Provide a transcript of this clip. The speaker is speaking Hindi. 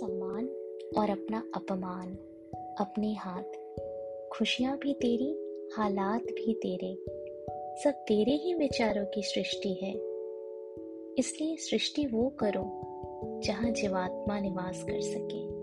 सम्मान और अपना अपमान, अपने हाथ। खुशियाँ भी तेरी, हालात भी तेरे। सब तेरे ही विचारों की सृष्टि है। इसलिए सृष्टि वो करो जहाँ जीवात्मा निवास कर सके।